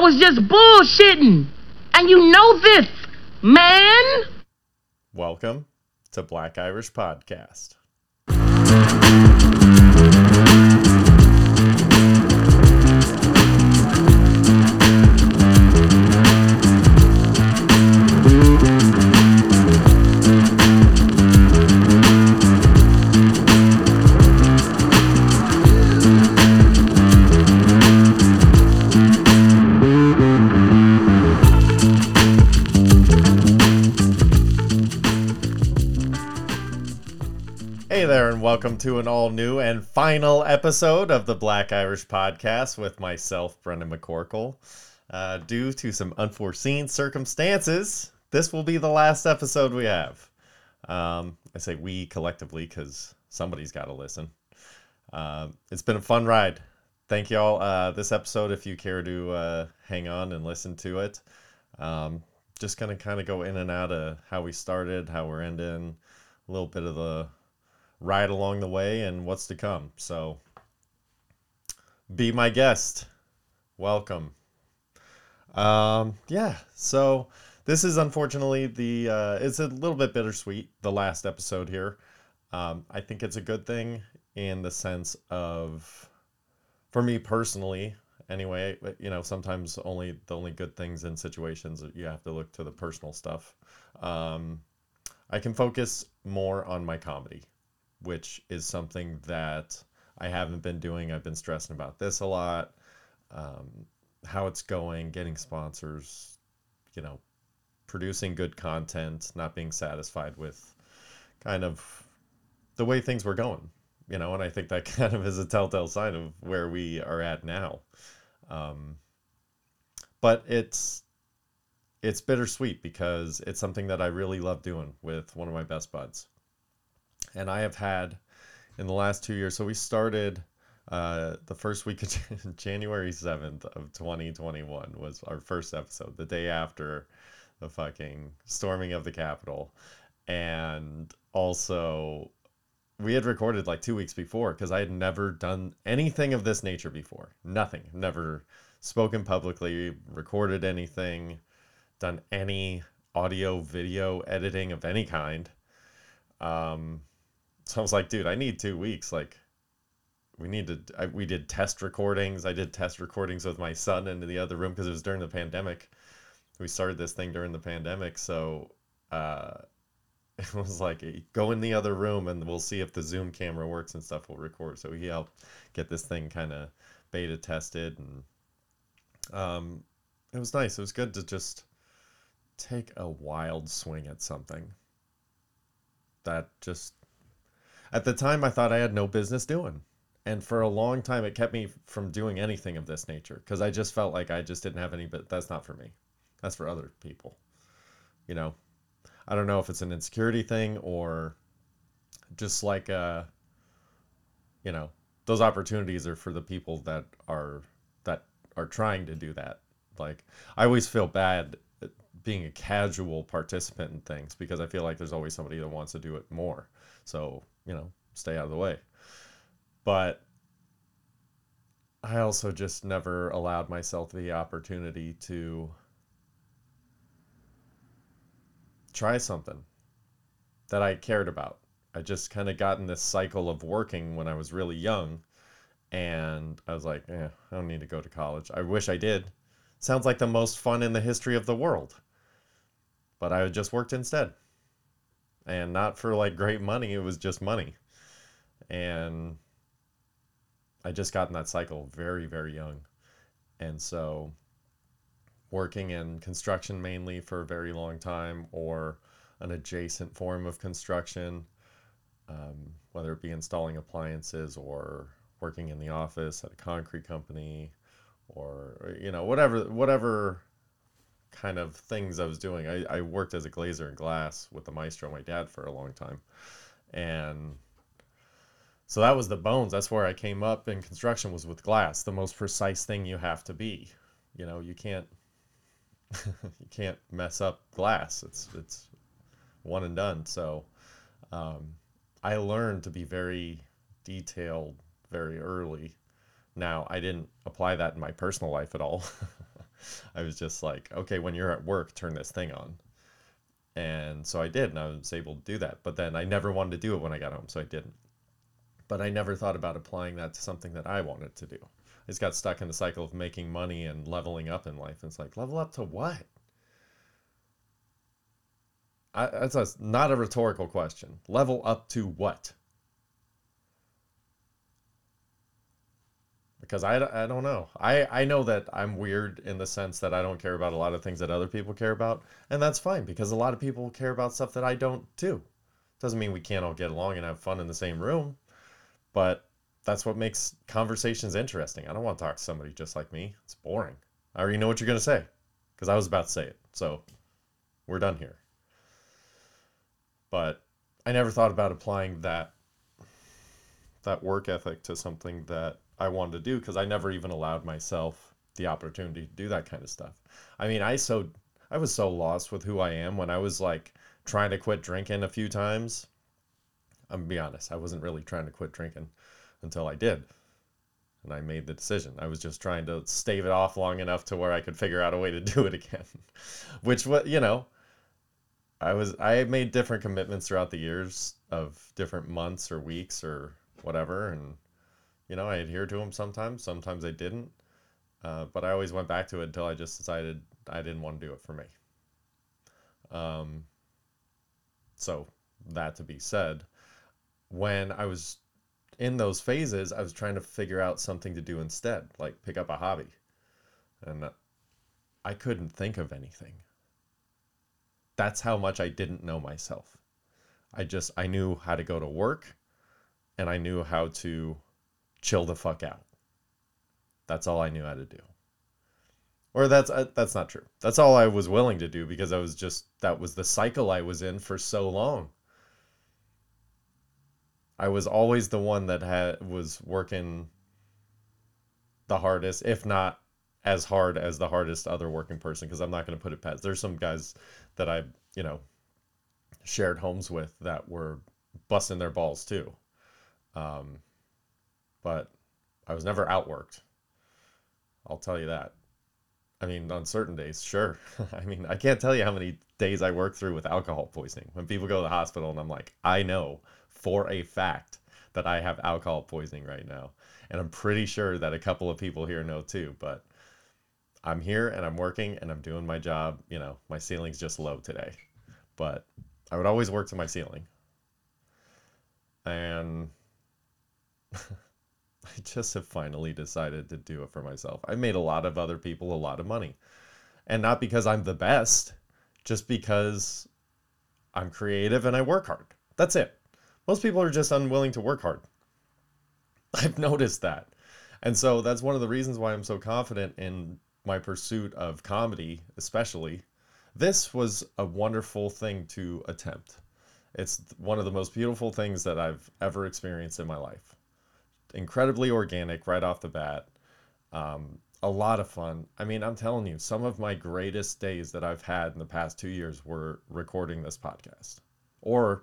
I was just bullshitting. And you know this, man. Welcome to Black Irish Podcast. Welcome to an all new and final episode of the Black Irish Podcast with myself, Brendan McCorkle. Uh, due to some unforeseen circumstances, this will be the last episode we have. Um, I say we collectively because somebody's got to listen. Uh, it's been a fun ride. Thank you all. Uh, this episode, if you care to uh, hang on and listen to it, um, just gonna kind of go in and out of how we started, how we're ending, a little bit of the ride along the way and what's to come. So be my guest. Welcome. Um, yeah, so this is unfortunately the uh, it's a little bit bittersweet, the last episode here. Um, I think it's a good thing in the sense of for me personally, anyway, you know, sometimes only the only good things in situations you have to look to the personal stuff. Um, I can focus more on my comedy which is something that I haven't been doing. I've been stressing about this a lot, um, how it's going, getting sponsors, you know, producing good content, not being satisfied with kind of the way things were going, you know, and I think that kind of is a telltale sign of where we are at now. Um, but it's it's bittersweet because it's something that I really love doing with one of my best buds and I have had in the last two years. So we started uh, the first week of January 7th of 2021 was our first episode, the day after the fucking storming of the Capitol. And also, we had recorded like two weeks before because I had never done anything of this nature before. Nothing. Never spoken publicly, recorded anything, done any audio, video editing of any kind. Um, so I was like, dude, I need two weeks. Like, we need to. I, we did test recordings. I did test recordings with my son in the other room because it was during the pandemic. We started this thing during the pandemic, so uh, it was like, go in the other room and we'll see if the Zoom camera works and stuff. We'll record. So he helped get this thing kind of beta tested, and um, it was nice. It was good to just take a wild swing at something that just at the time, I thought I had no business doing. And for a long time, it kept me from doing anything of this nature because I just felt like I just didn't have any, but that's not for me. That's for other people. You know, I don't know if it's an insecurity thing or just like, uh, you know, those opportunities are for the people that are, that are trying to do that. Like, I always feel bad being a casual participant in things because I feel like there's always somebody that wants to do it more. So you know, stay out of the way. But I also just never allowed myself the opportunity to try something that I cared about. I just kind of got in this cycle of working when I was really young. And I was like, eh, I don't need to go to college. I wish I did. Sounds like the most fun in the history of the world. But I just worked instead and not for like great money. It was just money, and I just got in that cycle very very young, and so working in construction mainly for a very long time or an adjacent form of construction, um, whether it be installing appliances or working in the office at a concrete company or you know whatever whatever kind of things I was doing. I, I worked as a glazer in glass with the maestro, my dad, for a long time. And so that was the bones. That's where I came up in construction was with glass, the most precise thing you have to be. You know, you can't you can't mess up glass. It's it's one and done. So um, I learned to be very detailed very early. Now I didn't apply that in my personal life at all. I was just like, okay, when you're at work, turn this thing on. And so I did, and I was able to do that. But then I never wanted to do it when I got home, so I didn't. But I never thought about applying that to something that I wanted to do. I just got stuck in the cycle of making money and leveling up in life. And it's like, level up to what? I, that's a, not a rhetorical question. Level up to what? Because I, I don't know. I, I know that I'm weird in the sense that I don't care about a lot of things that other people care about. And that's fine because a lot of people care about stuff that I don't too. Doesn't mean we can't all get along and have fun in the same room, but that's what makes conversations interesting. I don't want to talk to somebody just like me. It's boring. I already know what you're going to say because I was about to say it. So we're done here. But I never thought about applying that that work ethic to something that I wanted to do because I never even allowed myself the opportunity to do that kind of stuff. I mean, I so I was so lost with who I am when I was like trying to quit drinking a few times. I'm gonna be honest, I wasn't really trying to quit drinking until I did. And I made the decision. I was just trying to stave it off long enough to where I could figure out a way to do it again. Which was, you know, I was I made different commitments throughout the years of different months or weeks or whatever and you know, I adhered to them sometimes, sometimes I didn't. Uh, but I always went back to it until I just decided I didn't want to do it for me. Um, so, that to be said, when I was in those phases, I was trying to figure out something to do instead, like pick up a hobby. And I couldn't think of anything. That's how much I didn't know myself. I just, I knew how to go to work and I knew how to chill the fuck out. That's all I knew how to do. Or that's uh, that's not true. That's all I was willing to do because I was just that was the cycle I was in for so long. I was always the one that had was working the hardest, if not as hard as the hardest other working person because I'm not going to put it past. There's some guys that I, you know, shared homes with that were busting their balls too. Um, but I was never outworked. I'll tell you that. I mean, on certain days, sure. I mean, I can't tell you how many days I work through with alcohol poisoning. When people go to the hospital and I'm like, I know for a fact that I have alcohol poisoning right now. And I'm pretty sure that a couple of people here know too, but I'm here and I'm working and I'm doing my job. You know, my ceiling's just low today, but I would always work to my ceiling. And I just have finally decided to do it for myself. I made a lot of other people a lot of money. And not because I'm the best, just because I'm creative and I work hard. That's it. Most people are just unwilling to work hard. I've noticed that. And so that's one of the reasons why I'm so confident in my pursuit of comedy, especially. This was a wonderful thing to attempt. It's one of the most beautiful things that I've ever experienced in my life incredibly organic right off the bat. Um, a lot of fun. I mean, I'm telling you, some of my greatest days that I've had in the past two years were recording this podcast. Or,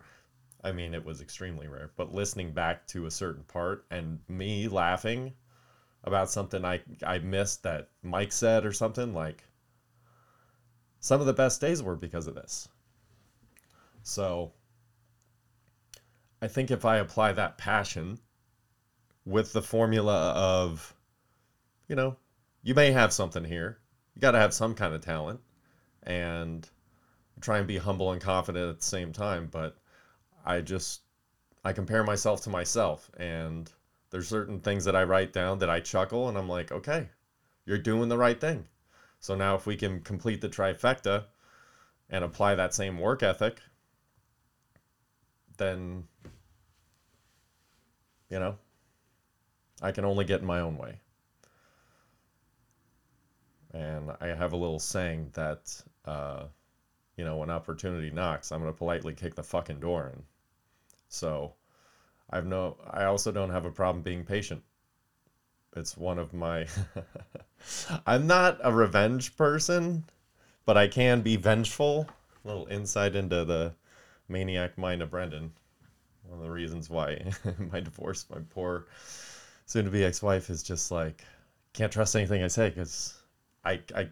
I mean, it was extremely rare, but listening back to a certain part and me laughing about something I, I missed that Mike said or something like some of the best days were because of this. So, I think if I apply that passion with the formula of, you know, you may have something here. You got to have some kind of talent and try and be humble and confident at the same time. But I just, I compare myself to myself and there's certain things that I write down that I chuckle and I'm like, okay, you're doing the right thing. So now if we can complete the trifecta and apply that same work ethic, then, you know, I can only get in my own way. And I have a little saying that, uh, you know, when opportunity knocks, I'm going to politely kick the fucking door in. So I've no, I also don't have a problem being patient. It's one of my, I'm not a revenge person, but I can be vengeful. A little insight into the maniac mind of Brendan. One of the reasons why my divorce, my poor soon to be ex wife is just like, can't trust anything I say because I, I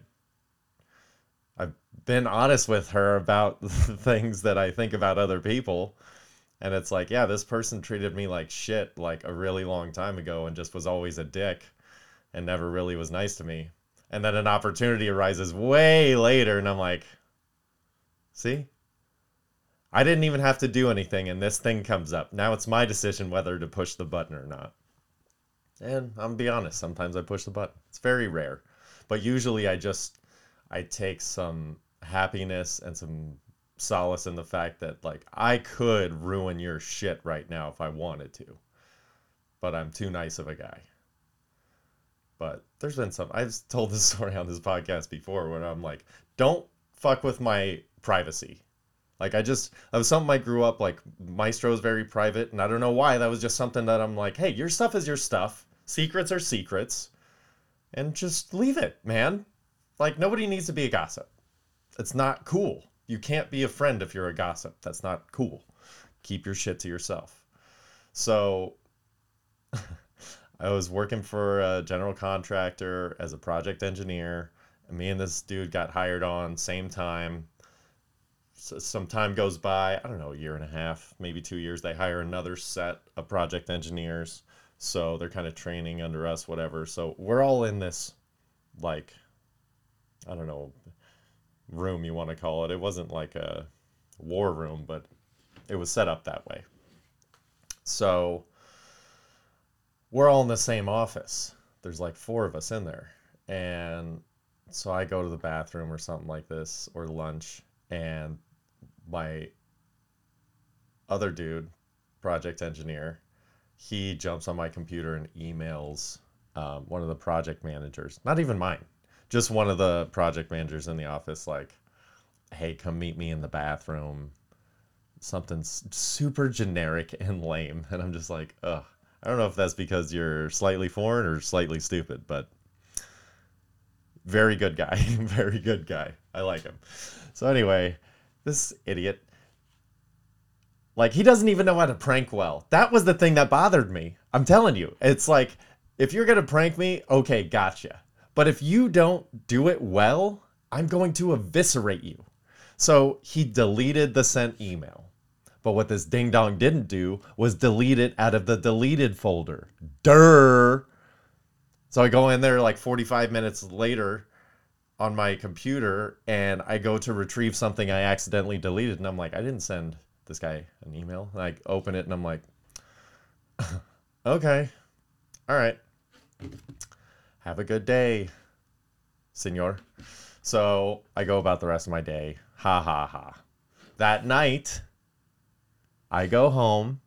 I've been honest with her about the things that I think about other people. And it's like, yeah, this person treated me like shit like a really long time ago and just was always a dick and never really was nice to me. And then an opportunity arises way later, and I'm like, see? I didn't even have to do anything, and this thing comes up. Now it's my decision whether to push the button or not. And I'm be honest, sometimes I push the button. It's very rare. But usually I just I take some happiness and some solace in the fact that like I could ruin your shit right now if I wanted to. But I'm too nice of a guy. But there's been some I've told this story on this podcast before where I'm like, don't fuck with my privacy. Like I just that was something I grew up like Maestro is very private and I don't know why that was just something that I'm like, hey, your stuff is your stuff. Secrets are secrets. And just leave it, man. Like nobody needs to be a gossip. It's not cool. You can't be a friend if you're a gossip. That's not cool. Keep your shit to yourself. So I was working for a general contractor as a project engineer. And me and this dude got hired on same time so some time goes by i don't know a year and a half maybe two years they hire another set of project engineers so they're kind of training under us whatever. So we're all in this like i don't know room you want to call it. It wasn't like a war room but it was set up that way. So we're all in the same office. There's like four of us in there. And so i go to the bathroom or something like this or lunch and my other dude, project engineer, he jumps on my computer and emails um, one of the project managers, not even mine, just one of the project managers in the office, like, hey, come meet me in the bathroom. Something super generic and lame. And I'm just like, ugh. I don't know if that's because you're slightly foreign or slightly stupid, but very good guy. very good guy. I like him. So, anyway, this idiot. Like he doesn't even know how to prank well. That was the thing that bothered me. I'm telling you. It's like if you're going to prank me, okay, gotcha. But if you don't do it well, I'm going to eviscerate you. So he deleted the sent email. But what this ding dong didn't do was delete it out of the deleted folder. Durr. So I go in there like 45 minutes later on my computer and I go to retrieve something I accidentally deleted and I'm like, I didn't send this guy an email. And I open it and I'm like, okay, all right. Have a good day, senor. So I go about the rest of my day. Ha ha ha. That night, I go home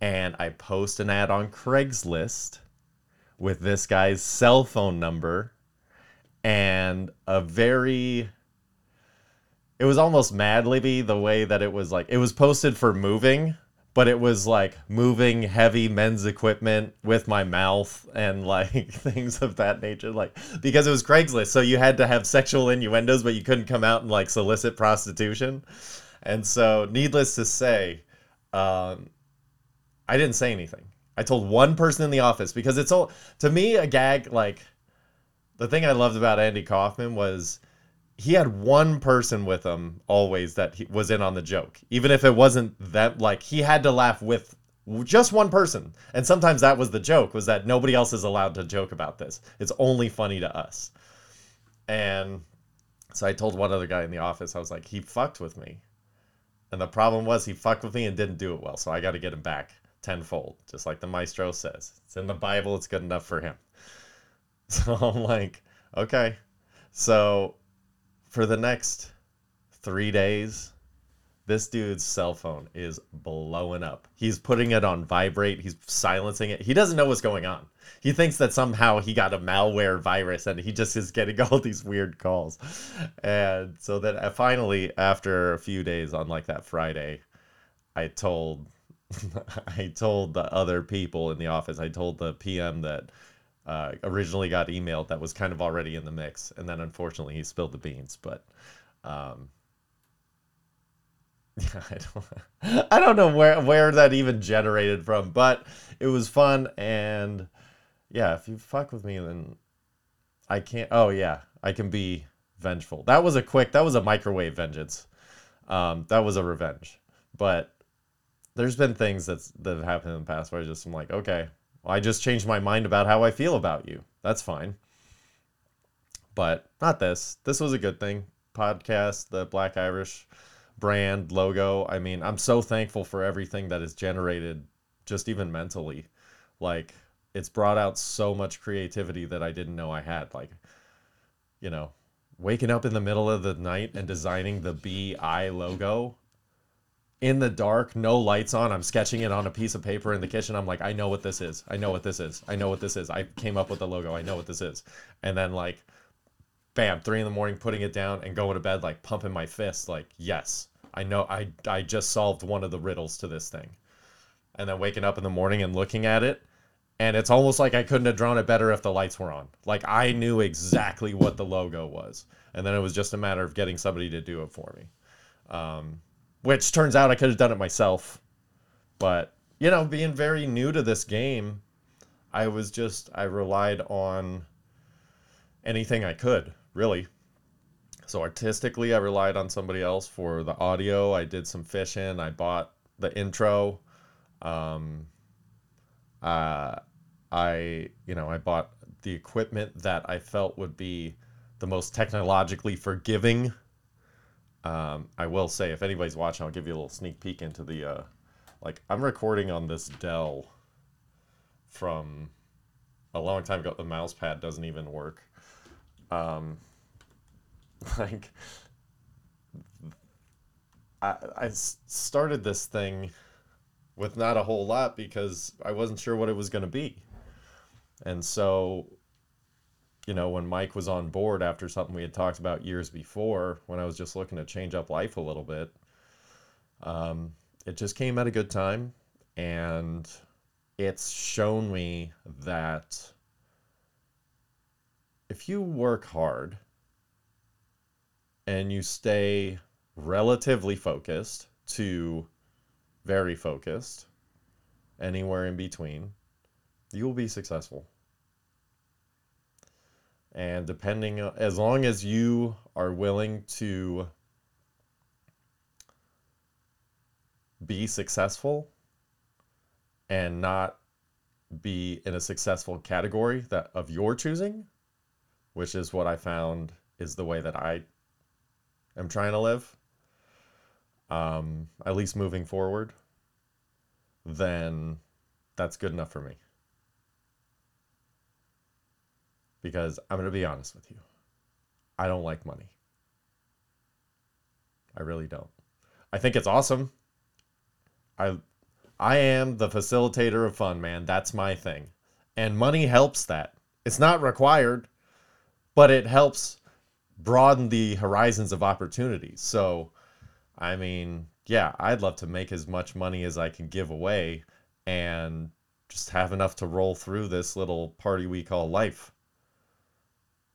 and I post an ad on Craigslist with this guy's cell phone number and a very it was almost mad libby the way that it was like it was posted for moving but it was like moving heavy men's equipment with my mouth and like things of that nature like because it was craigslist so you had to have sexual innuendos but you couldn't come out and like solicit prostitution. And so needless to say um, i didn't say anything. I told one person in the office because it's all to me a gag like the thing I loved about Andy Kaufman was he had one person with him always that he was in on the joke, even if it wasn't that like he had to laugh with just one person, and sometimes that was the joke was that nobody else is allowed to joke about this. It's only funny to us, and so I told one other guy in the office, I was like, he fucked with me, and the problem was he fucked with me and didn't do it well, so I got to get him back tenfold, just like the maestro says. It's in the Bible. It's good enough for him. So I'm like, okay. So for the next three days, this dude's cell phone is blowing up. He's putting it on vibrate. He's silencing it. He doesn't know what's going on. He thinks that somehow he got a malware virus and he just is getting all these weird calls. And so then uh, finally, after a few days on like that Friday, I told I told the other people in the office, I told the PM that uh, originally got emailed that was kind of already in the mix, and then unfortunately he spilled the beans. But um, yeah, I don't, I don't know where where that even generated from, but it was fun, and yeah, if you fuck with me, then I can't. Oh yeah, I can be vengeful. That was a quick. That was a microwave vengeance. Um, that was a revenge. But there's been things that's that have happened in the past where I just am like, okay, I just changed my mind about how I feel about you. That's fine. But not this. This was a good thing. Podcast, the Black Irish brand logo. I mean, I'm so thankful for everything that is generated, just even mentally. Like, it's brought out so much creativity that I didn't know I had. Like, you know, waking up in the middle of the night and designing the BI logo in the dark, no lights on. I'm sketching it on a piece of paper in the kitchen. I'm like, I know what this is. I know what this is. I know what this is. I came up with the logo. I know what this is. And then like, bam, three in the morning, putting it down and going to bed, like pumping my fist, like, yes, I know. I I just solved one of the riddles to this thing. And then waking up in the morning and looking at it, and it's almost like I couldn't have drawn it better if the lights were on. Like I knew exactly what the logo was, and then it was just a matter of getting somebody to do it for me. Um, which turns out I could have done it myself. But, you know, being very new to this game, I was just, I relied on anything I could, really. So artistically, I relied on somebody else for the audio. I did some fishing. I bought the intro. Um, uh, I, you know, I bought the equipment that I felt would be the most technologically forgiving um, I will say, if anybody's watching, I'll give you a little sneak peek into the. Uh, like, I'm recording on this Dell from a long time ago. The mouse pad doesn't even work. Um, like, I, I started this thing with not a whole lot because I wasn't sure what it was going to be. And so you know, when Mike was on board after something we had talked about years before, when I was just looking to change up life a little bit, um, it just came at a good time. And it's shown me that if you work hard and you stay relatively focused to very focused, anywhere in between, you will be successful and depending as long as you are willing to be successful and not be in a successful category that of your choosing which is what i found is the way that i am trying to live um, at least moving forward then that's good enough for me because I'm going to be honest with you. I don't like money. I really don't. I think it's awesome. I I am the facilitator of fun, man. That's my thing. And money helps that. It's not required, but it helps broaden the horizons of opportunities. So, I mean, yeah, I'd love to make as much money as I can give away and just have enough to roll through this little party we call life.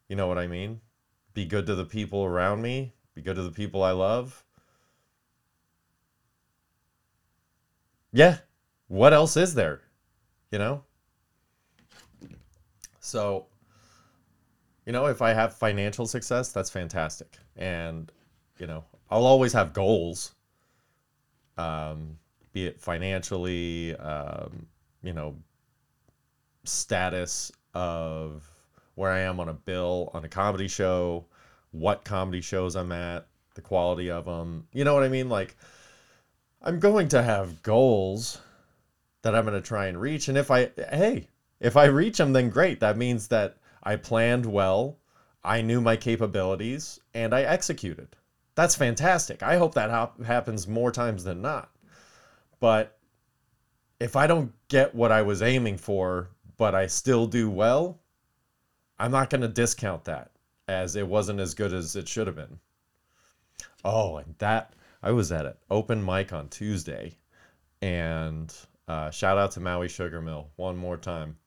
You know what I mean? Be good to the people around me, be good to the people I love. Yeah. What else is there? You know? So, you know, if I have financial success, that's fantastic. And, you know, I'll always have goals, um, be it financially, um, you know, status of where I am on a bill on a comedy show, what comedy shows I'm at, the quality of them. You know what I mean? Like, I'm going to have goals that I'm going to try and reach. And if I, hey, if I reach them, then great. That means that I planned well, I knew my capabilities, and I executed. That's fantastic. I hope that ha- happens more times than not. But if I don't get what I was aiming for, but I still do well, I'm not going to discount that as it wasn't as good as it should have been. Oh, and that I was at an open mic on Tuesday, and uh, shout out to Maui Sugar Mill one more time.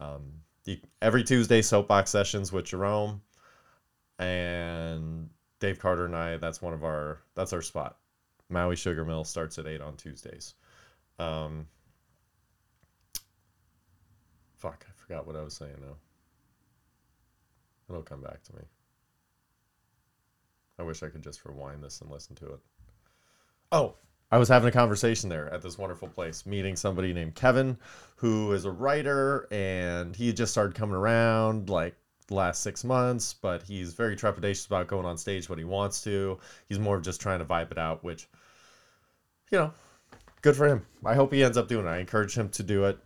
Um, the, every Tuesday, soapbox sessions with Jerome and Dave Carter and I. That's one of our that's our spot. Maui Sugar Mill starts at eight on Tuesdays. Um, fuck, I forgot what I was saying now. It'll come back to me. I wish I could just rewind this and listen to it. Oh, I was having a conversation there at this wonderful place, meeting somebody named Kevin, who is a writer, and he just started coming around like the last six months, but he's very trepidatious about going on stage when he wants to. He's more of just trying to vibe it out, which, you know, good for him. I hope he ends up doing it. I encourage him to do it.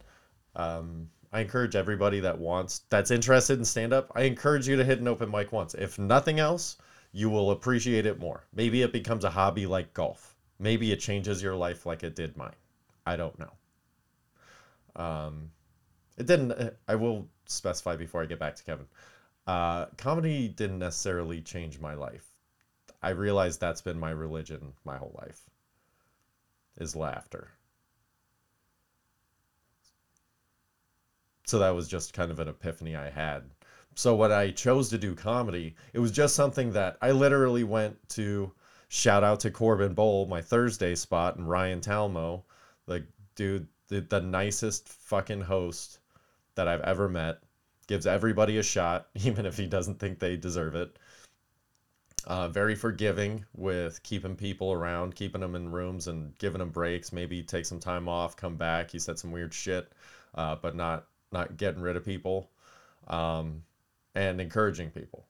Um, I encourage everybody that wants, that's interested in stand up, I encourage you to hit an open mic once. If nothing else, you will appreciate it more. Maybe it becomes a hobby like golf. Maybe it changes your life like it did mine. I don't know. Um, it didn't. I will specify before I get back to Kevin. Uh, comedy didn't necessarily change my life. I realized that's been my religion my whole life. Is laughter. So that was just kind of an epiphany I had. So when I chose to do comedy, it was just something that I literally went to shout out to Corbin Bowl, my Thursday spot, and Ryan Talmo, the dude, the, the nicest fucking host that I've ever met. Gives everybody a shot, even if he doesn't think they deserve it. Uh, very forgiving with keeping people around, keeping them in rooms and giving them breaks. Maybe take some time off, come back. He said some weird shit, uh, but not not getting rid of people, um, and encouraging people.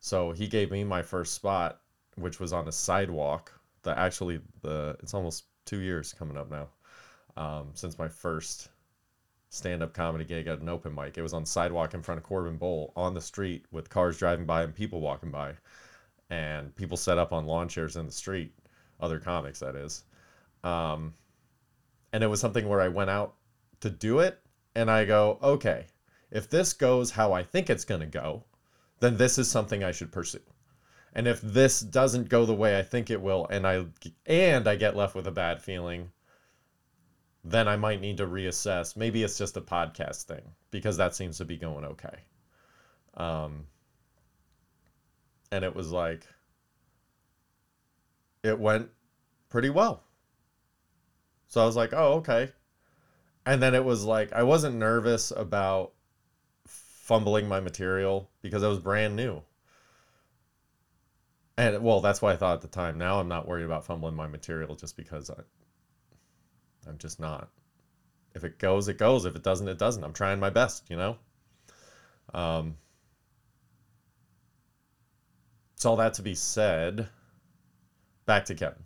So he gave me my first spot, which was on a sidewalk. The actually the it's almost two years coming up now um, since my first stand-up comedy gig at an open mic. It was on sidewalk in front of Corbin Bowl on the street with cars driving by and people walking by, and people set up on lawn chairs in the street. Other comics, that is. Um, and it was something where I went out to do it and I go, okay, if this goes how I think it's going to go, then this is something I should pursue. And if this doesn't go the way I think it will and I and I get left with a bad feeling, then I might need to reassess. Maybe it's just a podcast thing because that seems to be going okay. Um and it was like it went pretty well. So I was like, "Oh, okay and then it was like I wasn't nervous about fumbling my material because I was brand new. And well, that's what I thought at the time. Now I'm not worried about fumbling my material just because I I'm just not. If it goes, it goes. If it doesn't, it doesn't. I'm trying my best, you know? Um all that to be said, back to Kevin.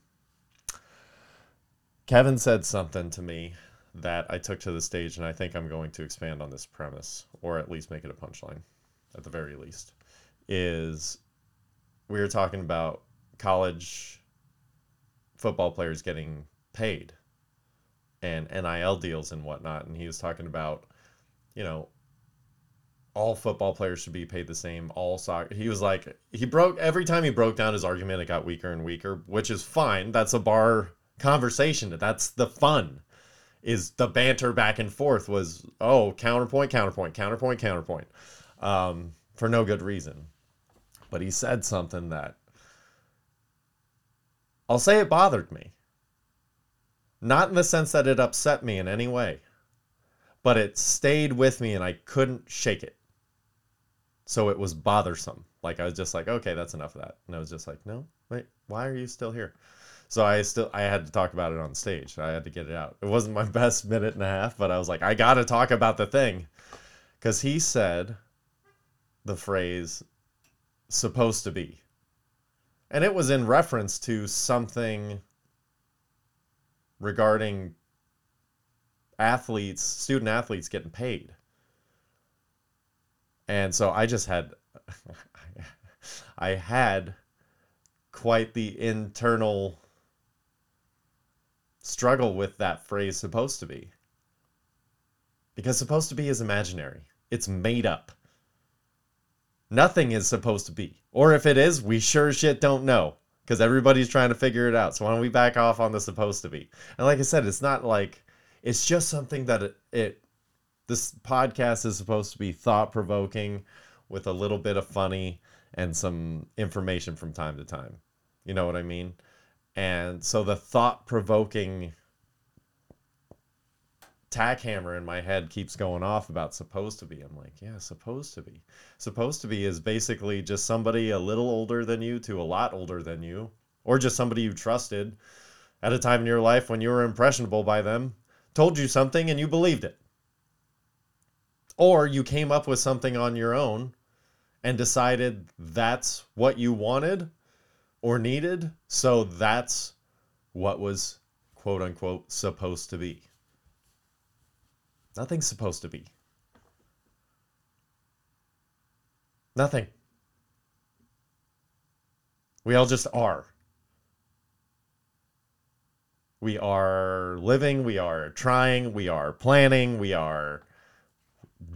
Kevin said something to me that I took to the stage, and I think I'm going to expand on this premise, or at least make it a punchline, at the very least. Is we were talking about college football players getting paid and NIL deals and whatnot, and he was talking about, you know, all football players should be paid the same. All soccer. He was like, he broke every time he broke down his argument, it got weaker and weaker, which is fine. That's a bar conversation. That's the fun is the banter back and forth was oh counterpoint counterpoint counterpoint counterpoint um, for no good reason. But he said something that i'll say it bothered me. Not in the sense that it upset me in any way but it stayed with me and i couldn't shake it. So it was bothersome. Like i was just like okay that's enough of that. And i was just like no wait why are you still here so I still I had to talk about it on stage. I had to get it out. It wasn't my best minute and a half, but I was like, I got to talk about the thing, because he said the phrase "supposed to be," and it was in reference to something regarding athletes, student athletes getting paid. And so I just had I had quite the internal struggle with that phrase supposed to be. Because supposed to be is imaginary, it's made up. Nothing is supposed to be. Or if it is, we sure shit don't know. Because everybody's trying to figure it out. So why don't we back off on the supposed to be? And like I said, it's not like it's just something that it, it this podcast is supposed to be thought provoking with a little bit of funny and some information from time to time. You know what I mean? And so the thought provoking tack hammer in my head keeps going off about supposed to be. I'm like, yeah, supposed to be. Supposed to be is basically just somebody a little older than you to a lot older than you, or just somebody you trusted at a time in your life when you were impressionable by them, told you something and you believed it. Or you came up with something on your own and decided that's what you wanted or needed, so that's what was quote unquote supposed to be. Nothing's supposed to be. Nothing. We all just are. We are living, we are trying, we are planning, we are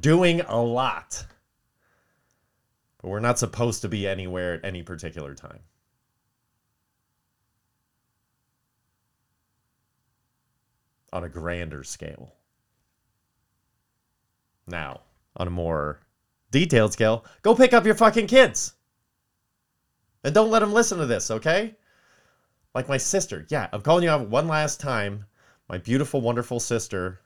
doing a lot. But we're not supposed to be anywhere at any particular time. On a grander scale. Now, on a more detailed scale, go pick up your fucking kids. And don't let them listen to this, okay? Like my sister. Yeah, I'm calling you out one last time. My beautiful, wonderful sister.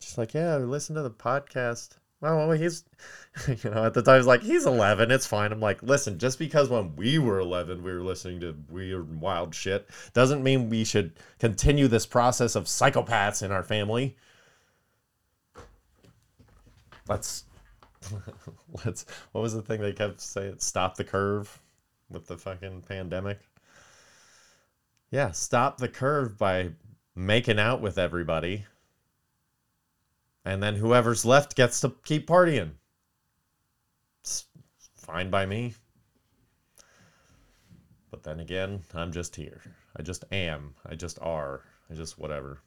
She's like, yeah, listen to the podcast. Well, he's, you know, at the time, he's like, he's 11. It's fine. I'm like, listen, just because when we were 11, we were listening to weird wild shit, doesn't mean we should continue this process of psychopaths in our family. Let's, let's, what was the thing they kept saying? Stop the curve with the fucking pandemic. Yeah, stop the curve by making out with everybody and then whoever's left gets to keep partying. It's fine by me. But then again, I'm just here. I just am. I just are. I just whatever.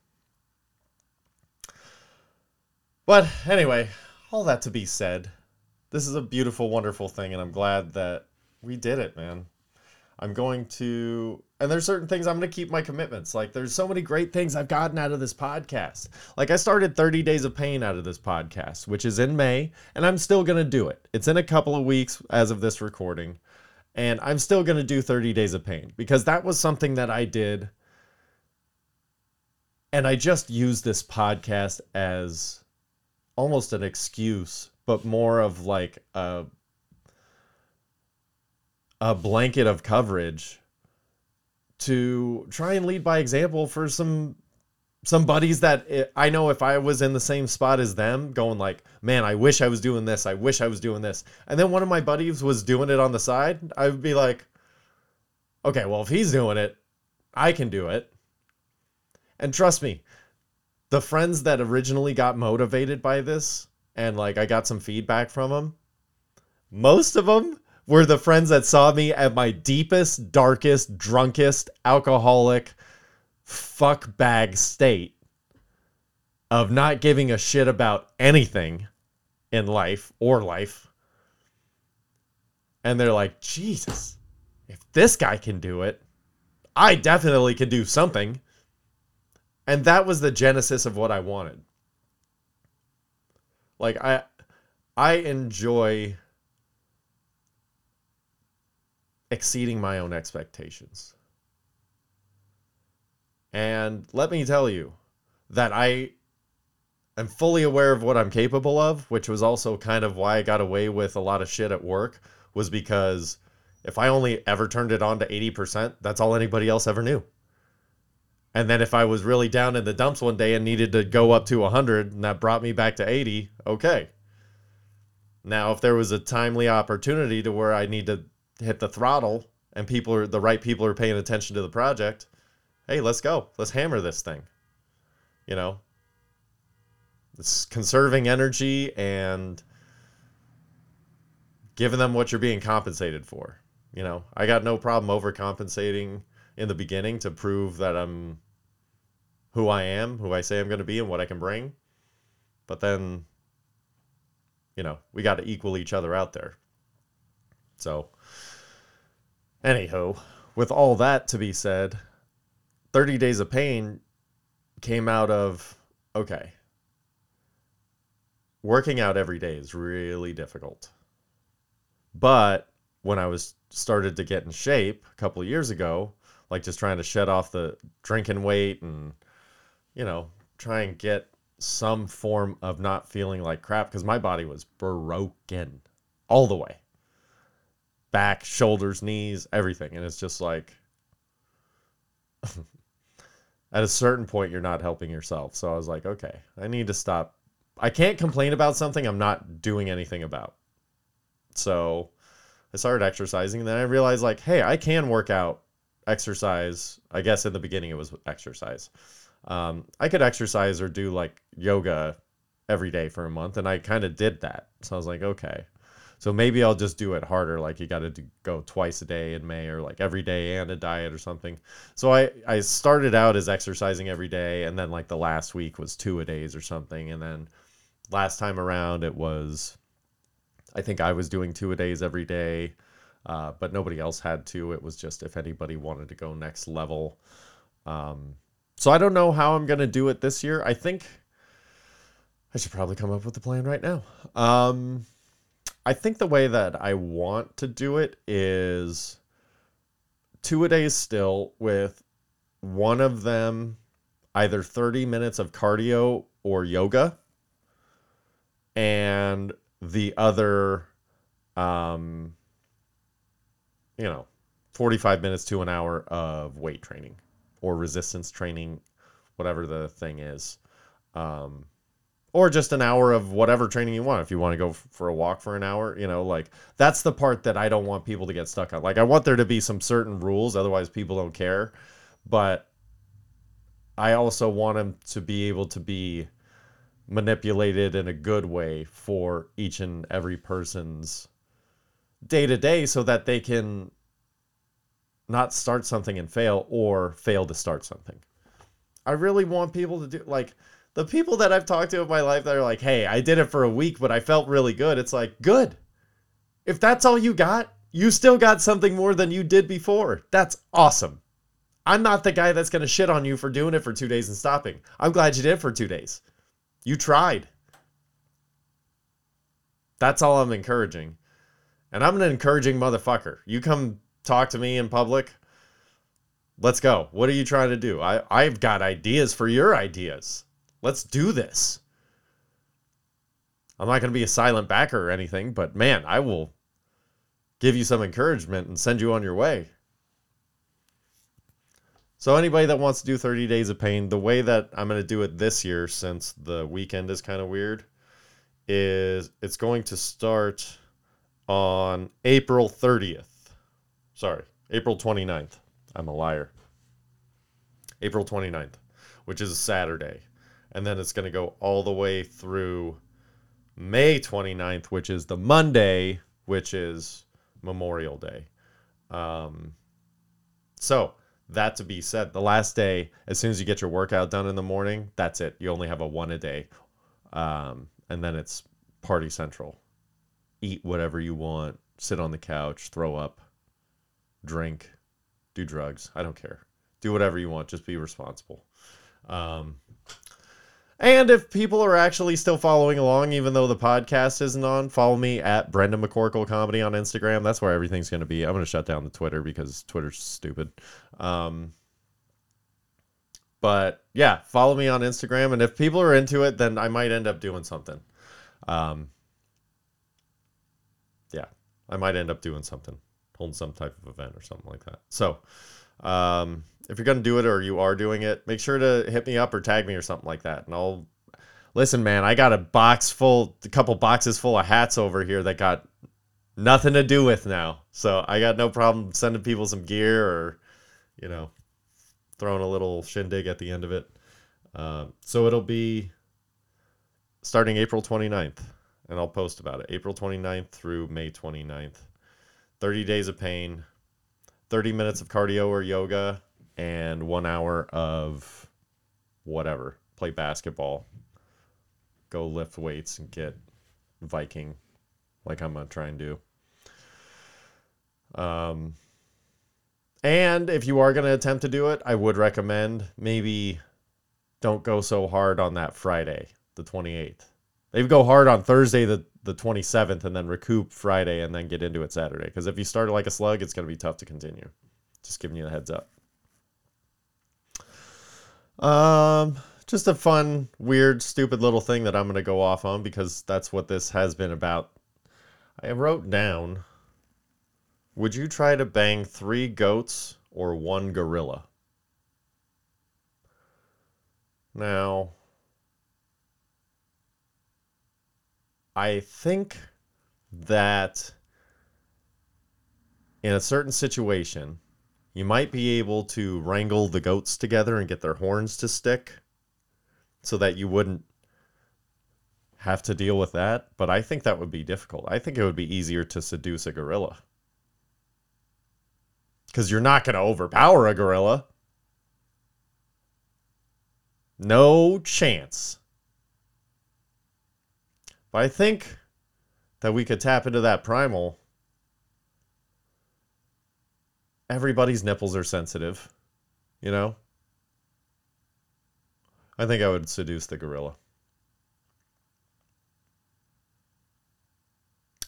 But anyway, all that to be said, this is a beautiful, wonderful thing, and I'm glad that we did it, man. I'm going to and there's certain things I'm going to keep my commitments. Like there's so many great things I've gotten out of this podcast. Like I started 30 Days of Pain out of this podcast, which is in May, and I'm still going to do it. It's in a couple of weeks as of this recording, and I'm still going to do 30 Days of Pain because that was something that I did and I just use this podcast as almost an excuse, but more of like a a blanket of coverage to try and lead by example for some some buddies that I know if I was in the same spot as them, going like, man, I wish I was doing this. I wish I was doing this. And then one of my buddies was doing it on the side. I would be like, okay, well, if he's doing it, I can do it. And trust me, the friends that originally got motivated by this and like I got some feedback from them, most of them were the friends that saw me at my deepest, darkest, drunkest, alcoholic, fuck bag state of not giving a shit about anything in life or life. And they're like, Jesus, if this guy can do it, I definitely can do something. And that was the genesis of what I wanted. Like I I enjoy exceeding my own expectations. And let me tell you that I am fully aware of what I'm capable of, which was also kind of why I got away with a lot of shit at work, was because if I only ever turned it on to 80%, that's all anybody else ever knew. And then if I was really down in the dumps one day and needed to go up to 100 and that brought me back to 80, okay. Now, if there was a timely opportunity to where I need to hit the throttle and people are the right people are paying attention to the project, hey, let's go. Let's hammer this thing. You know, it's conserving energy and giving them what you're being compensated for. You know, I got no problem overcompensating in the beginning to prove that I'm who I am, who I say I'm going to be, and what I can bring. But then, you know, we got to equal each other out there. So, Anyhow, with all that to be said, 30 Days of Pain came out of okay, working out every day is really difficult. But when I was started to get in shape a couple years ago, like just trying to shed off the drinking weight and you know, try and get some form of not feeling like crap because my body was broken all the way back, shoulders, knees, everything. And it's just like, at a certain point, you're not helping yourself. So I was like, okay, I need to stop. I can't complain about something I'm not doing anything about. So I started exercising. And then I realized, like, hey, I can work out, exercise. I guess in the beginning it was exercise. Um, I could exercise or do like yoga every day for a month. And I kind of did that. So I was like, okay. So maybe I'll just do it harder. Like you got to go twice a day in May or like every day and a diet or something. So I, I started out as exercising every day. And then like the last week was two a days or something. And then last time around it was, I think I was doing two a days every day. Uh, but nobody else had to. It was just if anybody wanted to go next level. Um, so I don't know how I'm going to do it this year. I think I should probably come up with a plan right now. Um, I think the way that I want to do it is two a days still with one of them either 30 minutes of cardio or yoga and the other um you know 45 minutes to an hour of weight training or resistance training whatever the thing is. Um or just an hour of whatever training you want. If you want to go f- for a walk for an hour you know like that's the part that i don't want people to get stuck on. Like i want there to be some certain rules otherwise people don't care. But i also want them to be able to be manipulated in a good way for each and every person's day to day so that they can not start something and fail or fail to start something. I really want people to do like the people that I've talked to in my life that are like, hey, I did it for a week, but I felt really good. It's like, good. If that's all you got, you still got something more than you did before. That's awesome. I'm not the guy that's going to shit on you for doing it for two days and stopping. I'm glad you did it for two days. You tried. That's all I'm encouraging. And I'm an encouraging motherfucker. You come talk to me in public. Let's go. What are you trying to do? I, I've got ideas for your ideas. Let's do this. I'm not going to be a silent backer or anything, but man, I will give you some encouragement and send you on your way. So, anybody that wants to do 30 Days of Pain, the way that I'm going to do it this year, since the weekend is kind of weird, is it's going to start on April 30th. Sorry, April 29th. I'm a liar. April 29th, which is a Saturday and then it's going to go all the way through May 29th, which is the Monday, which is Memorial Day. Um, so, that to be said, the last day, as soon as you get your workout done in the morning, that's it. You only have a one a day. Um, and then it's party central. Eat whatever you want, sit on the couch, throw up, drink, do drugs. I don't care. Do whatever you want, just be responsible. Um, and if people are actually still following along, even though the podcast isn't on, follow me at Brendan McCorkle Comedy on Instagram. That's where everything's going to be. I'm going to shut down the Twitter because Twitter's stupid. Um, but yeah, follow me on Instagram. And if people are into it, then I might end up doing something. Um, yeah, I might end up doing something, holding some type of event or something like that. So, um, if you're gonna do it or you are doing it, make sure to hit me up or tag me or something like that, and I'll listen, man. I got a box full, a couple boxes full of hats over here that got nothing to do with now, so I got no problem sending people some gear or, you know, throwing a little shindig at the end of it. Uh, so it'll be starting April 29th, and I'll post about it. April 29th through May 29th. 30 days of pain, 30 minutes of cardio or yoga, and one hour of whatever. Play basketball, go lift weights, and get Viking like I'm going to try and do. Um, and if you are going to attempt to do it, I would recommend maybe don't go so hard on that Friday, the 28th. They go hard on Thursday, the, the 27th, and then recoup Friday and then get into it Saturday. Because if you start like a slug, it's going to be tough to continue. Just giving you a heads up. Um, just a fun, weird, stupid little thing that I'm going to go off on because that's what this has been about. I wrote down Would you try to bang three goats or one gorilla? Now, I think that in a certain situation, you might be able to wrangle the goats together and get their horns to stick so that you wouldn't have to deal with that. But I think that would be difficult. I think it would be easier to seduce a gorilla. Because you're not going to overpower a gorilla. No chance. But I think that we could tap into that primal. Everybody's nipples are sensitive, you know? I think I would seduce the gorilla.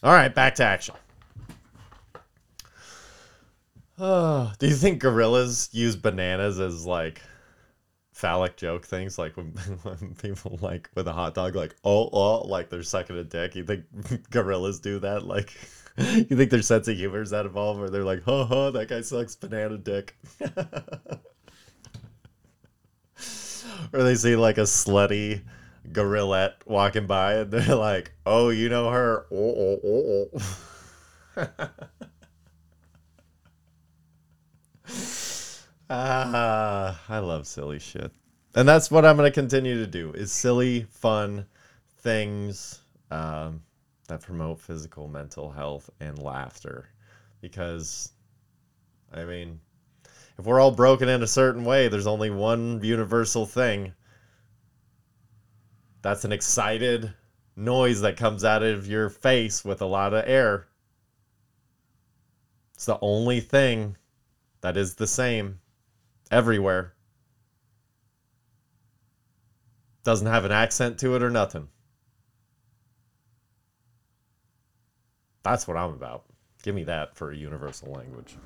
All right, back to action. Uh, do you think gorillas use bananas as like phallic joke things? Like when, people like with a hot dog, like oh oh, like they're sucking a dick. You think gorillas do that? Like, you think their sense of humor is that involved, where they're like, ha ha, that guy sucks banana dick. or they see like a slutty gorillette walking by and they're like, "Oh, you know her." Oh, oh, oh, oh. Ah, I love silly shit. And that's what I'm going to continue to do is silly, fun things um, that promote physical, mental health and laughter because I mean, if we're all broken in a certain way, there's only one universal thing. That's an excited noise that comes out of your face with a lot of air. It's the only thing that is the same everywhere. Doesn't have an accent to it or nothing. That's what I'm about. Give me that for a universal language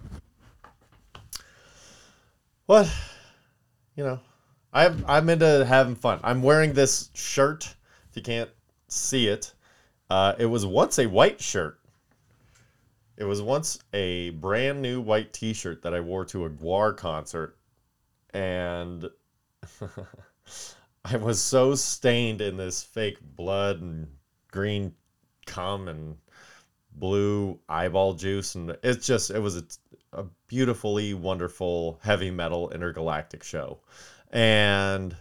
what you know i'm i'm into having fun i'm wearing this shirt if you can't see it uh, it was once a white shirt it was once a brand new white t-shirt that i wore to a GWAR concert and i was so stained in this fake blood and green cum and blue eyeball juice and it's just it was a, a beautifully wonderful heavy metal intergalactic show. And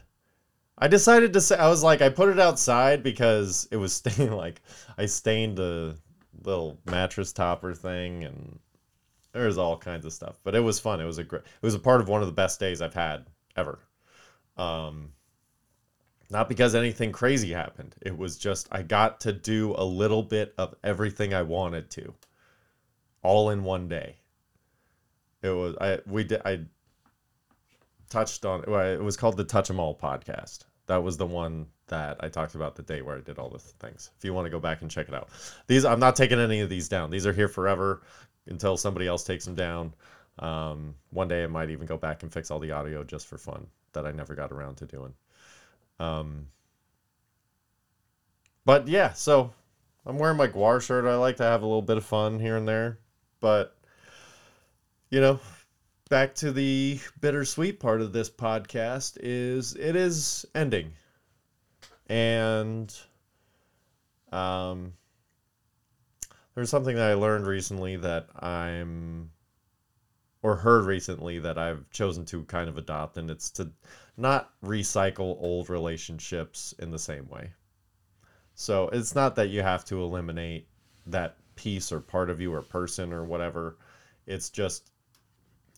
I decided to say I was like I put it outside because it was stained like I stained the little mattress topper thing and there's all kinds of stuff. But it was fun. It was a great it was a part of one of the best days I've had ever. Um not because anything crazy happened. It was just I got to do a little bit of everything I wanted to all in one day. It was I we did I touched on it was called the Touch 'em All podcast. That was the one that I talked about the day where I did all the things. If you want to go back and check it out. These I'm not taking any of these down. These are here forever until somebody else takes them down. Um, one day I might even go back and fix all the audio just for fun that I never got around to doing. Um, but yeah, so I'm wearing my GWAR shirt. I like to have a little bit of fun here and there, but you know, back to the bittersweet part of this podcast is it is ending. And um there's something that I learned recently that I'm or heard recently that I've chosen to kind of adopt and it's to not recycle old relationships in the same way. So it's not that you have to eliminate that piece or part of you or person or whatever. It's just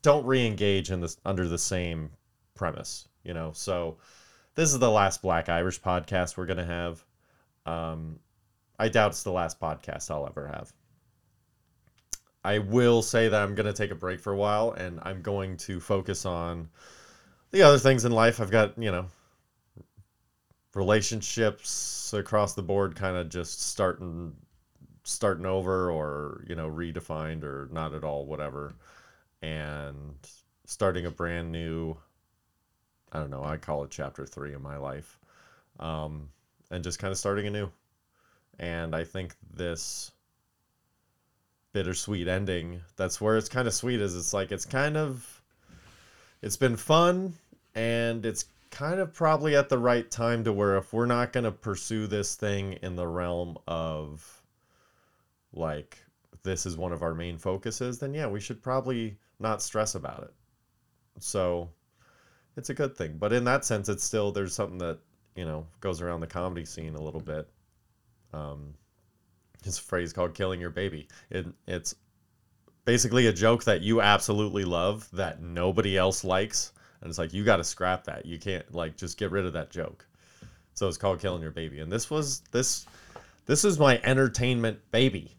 don't re-engage in this under the same premise you know so this is the last black irish podcast we're to have um, i doubt it's the last podcast i'll ever have i will say that i'm going to take a break for a while and i'm going to focus on the other things in life i've got you know relationships across the board kind of just starting starting over or you know redefined or not at all whatever and starting a brand new I don't know, I call it chapter three in my life. Um, and just kind of starting anew. And I think this bittersweet ending, that's where it's kind of sweet, is it's like it's kind of it's been fun and it's kind of probably at the right time to where if we're not going to pursue this thing in the realm of like this is one of our main focuses, then yeah, we should probably not stress about it. So it's a good thing. But in that sense, it's still there's something that you know goes around the comedy scene a little bit. Um, it's a phrase called "killing your baby." It, it's basically a joke that you absolutely love that nobody else likes, and it's like you got to scrap that. You can't like just get rid of that joke. So it's called "Killing Your Baby," and this was this this is my entertainment baby.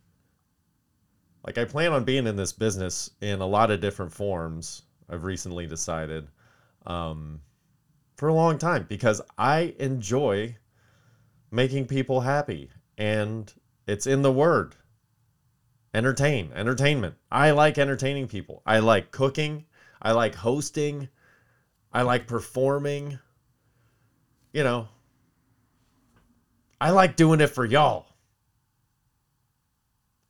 Like I plan on being in this business in a lot of different forms. I've recently decided um, for a long time because I enjoy making people happy, and it's in the word. Entertain, entertainment. I like entertaining people. I like cooking. I like hosting. I like performing. You know, I like doing it for y'all.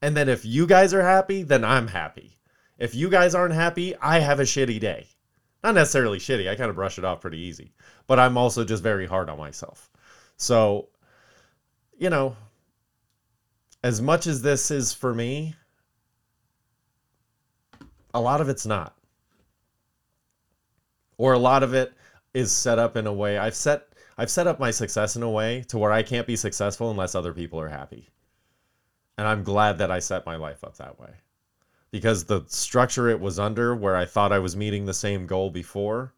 And then if you guys are happy, then I'm happy. If you guys aren't happy, I have a shitty day. Not necessarily shitty, I kind of brush it off pretty easy. But I'm also just very hard on myself. So, you know, as much as this is for me, a lot of it's not. Or a lot of it is set up in a way I've set I've set up my success in a way to where I can't be successful unless other people are happy. And I'm glad that I set my life up that way. Because the structure it was under, where I thought I was meeting the same goal before,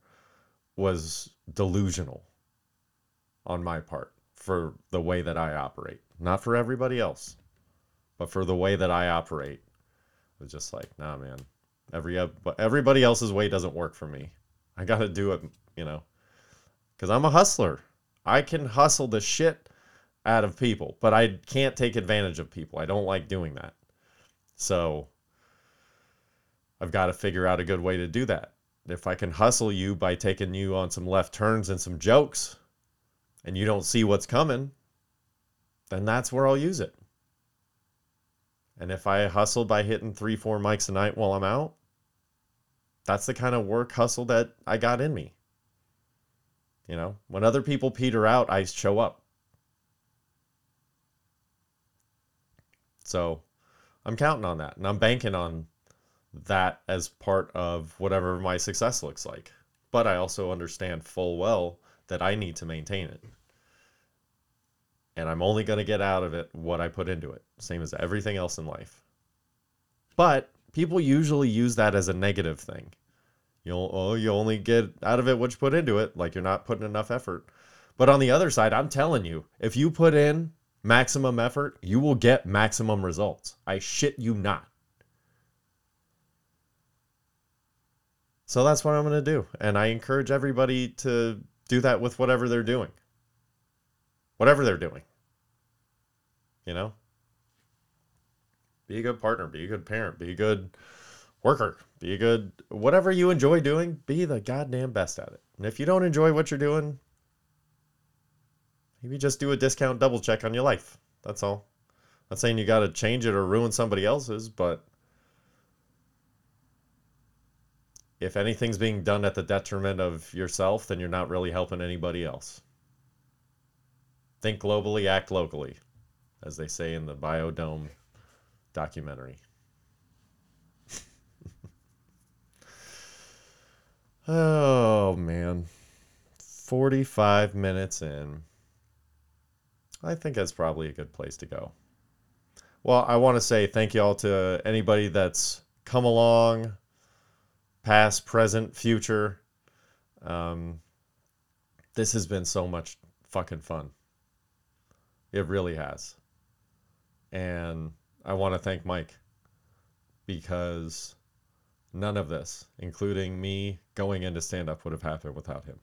was delusional on my part for the way that I operate. Not for everybody else, but for the way that I operate. It was just like, nah, man. Every but everybody else's way doesn't work for me. I got to do it, you know, because I'm a hustler. I can hustle the shit out of people, but I can't take advantage of people. I don't like doing that. So I've got to figure out a good way to do that. If I can hustle you by taking you on some left turns and some jokes, and you don't see what's coming, then that's where I'll use it. And if I hustle by hitting three, four mics a night while I'm out, that's the kind of work hustle that I got in me. You know, when other people peter out, I show up. So I'm counting on that and I'm banking on that as part of whatever my success looks like. But I also understand full well that I need to maintain it. And I'm only going to get out of it what I put into it, same as everything else in life. But people usually use that as a negative thing. You'll oh, you only get out of it what you put into it, like you're not putting enough effort. But on the other side, I'm telling you, if you put in maximum effort, you will get maximum results. I shit you not. So that's what I'm going to do. And I encourage everybody to do that with whatever they're doing. Whatever they're doing. You know? Be a good partner, be a good parent, be a good worker, be a good whatever you enjoy doing, be the goddamn best at it. And if you don't enjoy what you're doing, Maybe just do a discount double check on your life. That's all. Not saying you got to change it or ruin somebody else's, but if anything's being done at the detriment of yourself, then you're not really helping anybody else. Think globally, act locally, as they say in the Biodome documentary. oh, man. 45 minutes in. I think that's probably a good place to go. Well, I want to say thank you all to anybody that's come along, past, present, future. Um, this has been so much fucking fun. It really has. And I want to thank Mike because none of this, including me going into stand up, would have happened without him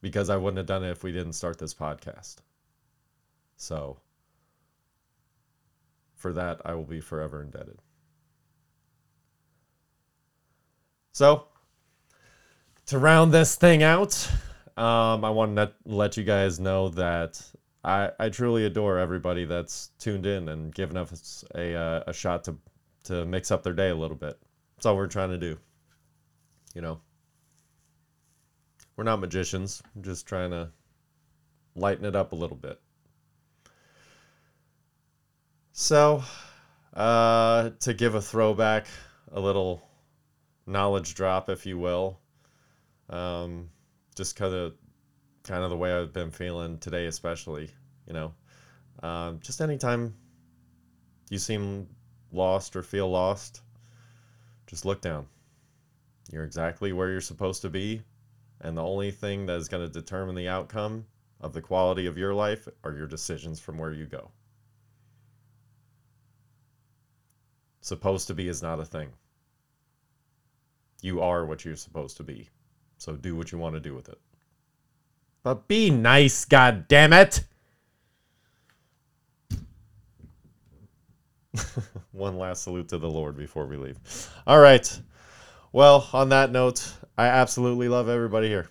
because I wouldn't have done it if we didn't start this podcast. So, for that, I will be forever indebted. So, to round this thing out, um, I want to let you guys know that I, I truly adore everybody that's tuned in and given us a, uh, a shot to, to mix up their day a little bit. That's all we're trying to do. You know, we're not magicians. We're just trying to lighten it up a little bit. So, uh, to give a throwback, a little knowledge drop, if you will, um, just kind of, kind of the way I've been feeling today, especially, you know, um, just anytime you seem lost or feel lost, just look down. You're exactly where you're supposed to be, and the only thing that is going to determine the outcome of the quality of your life are your decisions from where you go. Supposed to be is not a thing. You are what you're supposed to be. So do what you want to do with it. But be nice, god damn it. One last salute to the Lord before we leave. All right. Well, on that note, I absolutely love everybody here.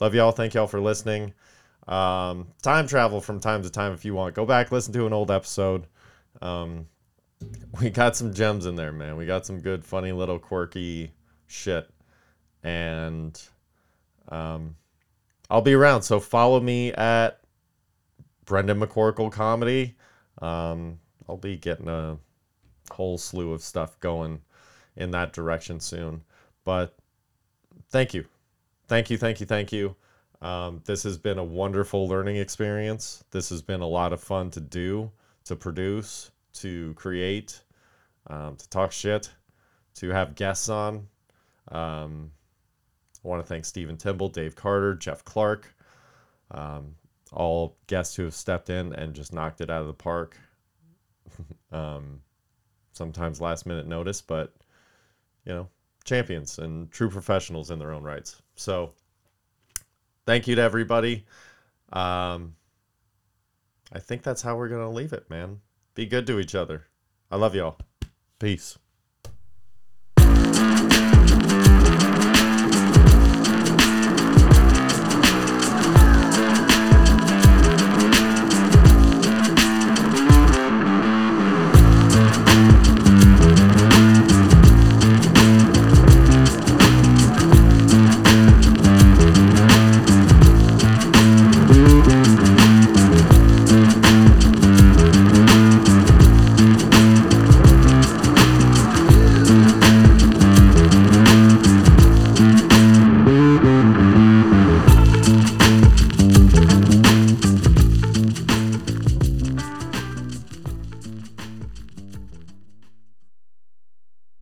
Love y'all. Thank y'all for listening. Um, time travel from time to time if you want. Go back, listen to an old episode. Um, we got some gems in there, man. We got some good, funny, little quirky shit. And um, I'll be around. So follow me at Brendan McCorkle Comedy. Um, I'll be getting a whole slew of stuff going in that direction soon. But thank you. Thank you, thank you, thank you. Um, this has been a wonderful learning experience. This has been a lot of fun to do, to produce, to create, um, to talk shit, to have guests on. Um, I want to thank Stephen Timble, Dave Carter, Jeff Clark, um, all guests who have stepped in and just knocked it out of the park. Um, sometimes last minute notice, but you know, champions and true professionals in their own rights. So, thank you to everybody. Um, I think that's how we're going to leave it, man. Be good to each other. I love y'all. Peace.